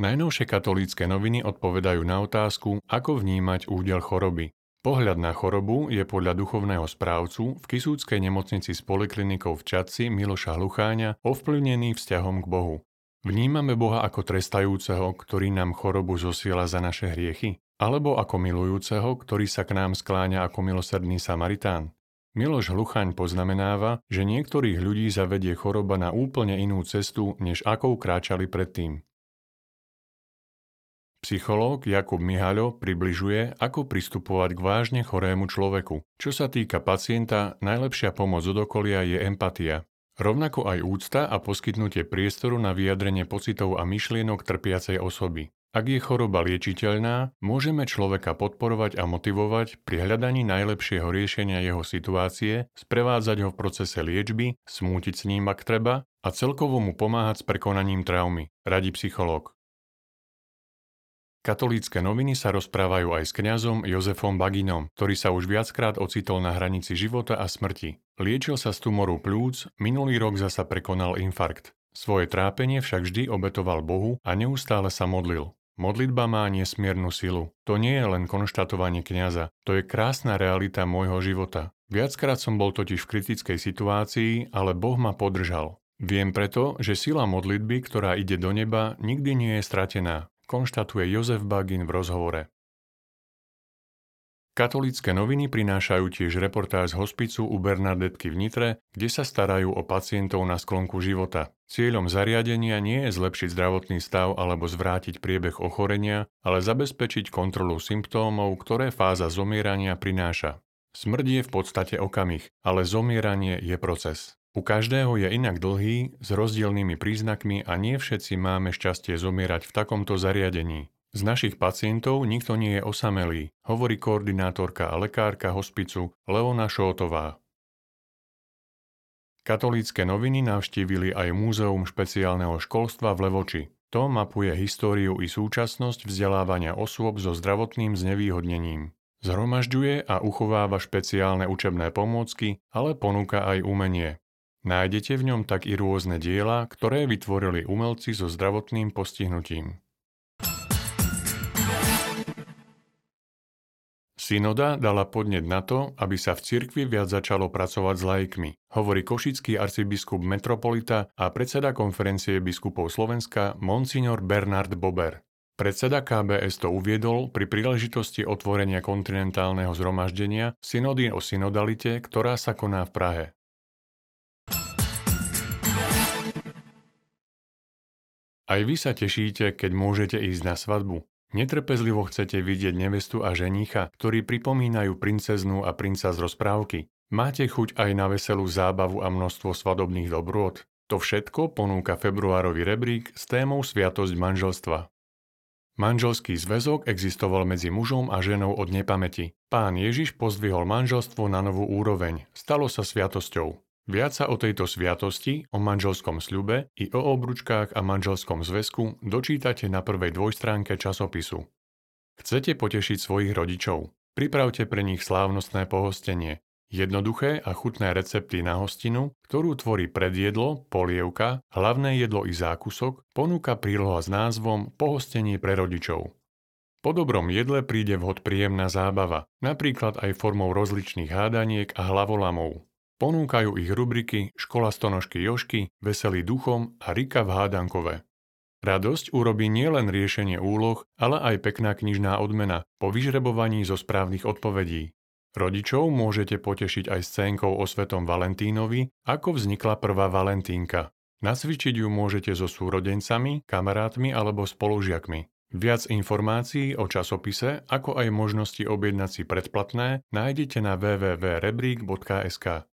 Najnovšie katolícke noviny odpovedajú na otázku, ako vnímať údel choroby. Pohľad na chorobu je podľa duchovného správcu v Kisúckej nemocnici s poliklinikou v Čadci Miloša Hlucháňa ovplyvnený vzťahom k Bohu. Vnímame Boha ako trestajúceho, ktorý nám chorobu zosiela za naše hriechy? Alebo ako milujúceho, ktorý sa k nám skláňa ako milosrdný Samaritán? Miloš Hluchaň poznamenáva, že niektorých ľudí zavedie choroba na úplne inú cestu, než akou kráčali predtým. Psychológ Jakub Mihaľo približuje, ako pristupovať k vážne chorému človeku. Čo sa týka pacienta, najlepšia pomoc od okolia je empatia. Rovnako aj úcta a poskytnutie priestoru na vyjadrenie pocitov a myšlienok trpiacej osoby. Ak je choroba liečiteľná, môžeme človeka podporovať a motivovať pri hľadaní najlepšieho riešenia jeho situácie, sprevádzať ho v procese liečby, smútiť s ním ak treba a celkovo mu pomáhať s prekonaním traumy, radí psychológ. Katolícke noviny sa rozprávajú aj s kňazom Jozefom Baginom, ktorý sa už viackrát ocitol na hranici života a smrti. Liečil sa z tumoru plúc, minulý rok zasa prekonal infarkt. Svoje trápenie však vždy obetoval Bohu a neustále sa modlil. Modlitba má nesmiernu silu. To nie je len konštatovanie kňaza, to je krásna realita môjho života. Viackrát som bol totiž v kritickej situácii, ale Boh ma podržal. Viem preto, že sila modlitby, ktorá ide do neba, nikdy nie je stratená konštatuje Jozef Bagin v rozhovore. Katolícke noviny prinášajú tiež reportáž z hospicu u Bernadetky v Nitre, kde sa starajú o pacientov na sklonku života. Cieľom zariadenia nie je zlepšiť zdravotný stav alebo zvrátiť priebeh ochorenia, ale zabezpečiť kontrolu symptómov, ktoré fáza zomierania prináša. Smrť je v podstate okamih, ale zomieranie je proces. U každého je inak dlhý, s rozdielnymi príznakmi a nie všetci máme šťastie zomierať v takomto zariadení. Z našich pacientov nikto nie je osamelý, hovorí koordinátorka a lekárka hospicu Leona Šótová. Katolícke noviny navštívili aj Múzeum špeciálneho školstva v Levoči. To mapuje históriu i súčasnosť vzdelávania osôb so zdravotným znevýhodnením. Zhromažďuje a uchováva špeciálne učebné pomôcky, ale ponúka aj umenie. Nájdete v ňom tak i rôzne diela, ktoré vytvorili umelci so zdravotným postihnutím. Synoda dala podnet na to, aby sa v cirkvi viac začalo pracovať s laikmi, hovorí košický arcibiskup metropolita a predseda konferencie biskupov Slovenska Monsignor Bernard Bober. Predseda KBS to uviedol pri príležitosti otvorenia kontinentálneho zhromaždenia synody o synodalite, ktorá sa koná v Prahe. Aj vy sa tešíte, keď môžete ísť na svadbu. Netrpezlivo chcete vidieť nevestu a ženícha, ktorí pripomínajú princeznú a princa z rozprávky. Máte chuť aj na veselú zábavu a množstvo svadobných dobrôd. To všetko ponúka februárový rebrík s témou Sviatosť manželstva. Manželský zväzok existoval medzi mužom a ženou od nepamäti. Pán Ježiš pozdvihol manželstvo na novú úroveň. Stalo sa sviatosťou. Viac sa o tejto sviatosti, o manželskom sľube i o obručkách a manželskom zväzku dočítate na prvej dvojstránke časopisu. Chcete potešiť svojich rodičov? Pripravte pre nich slávnostné pohostenie. Jednoduché a chutné recepty na hostinu, ktorú tvorí predjedlo, polievka, hlavné jedlo i zákusok, ponúka príloha s názvom Pohostenie pre rodičov. Po dobrom jedle príde vhod príjemná zábava, napríklad aj formou rozličných hádaniek a hlavolamov. Ponúkajú ich rubriky Škola stonožky Jošky, Veselý duchom a Rika v hádankové. Radosť urobí nielen riešenie úloh, ale aj pekná knižná odmena po vyžrebovaní zo správnych odpovedí. Rodičov môžete potešiť aj scénkou o svetom Valentínovi, ako vznikla prvá Valentínka. Nasvičiť ju môžete so súrodencami, kamarátmi alebo spolužiakmi. Viac informácií o časopise, ako aj možnosti objednať si predplatné, nájdete na www.rebrík.sk.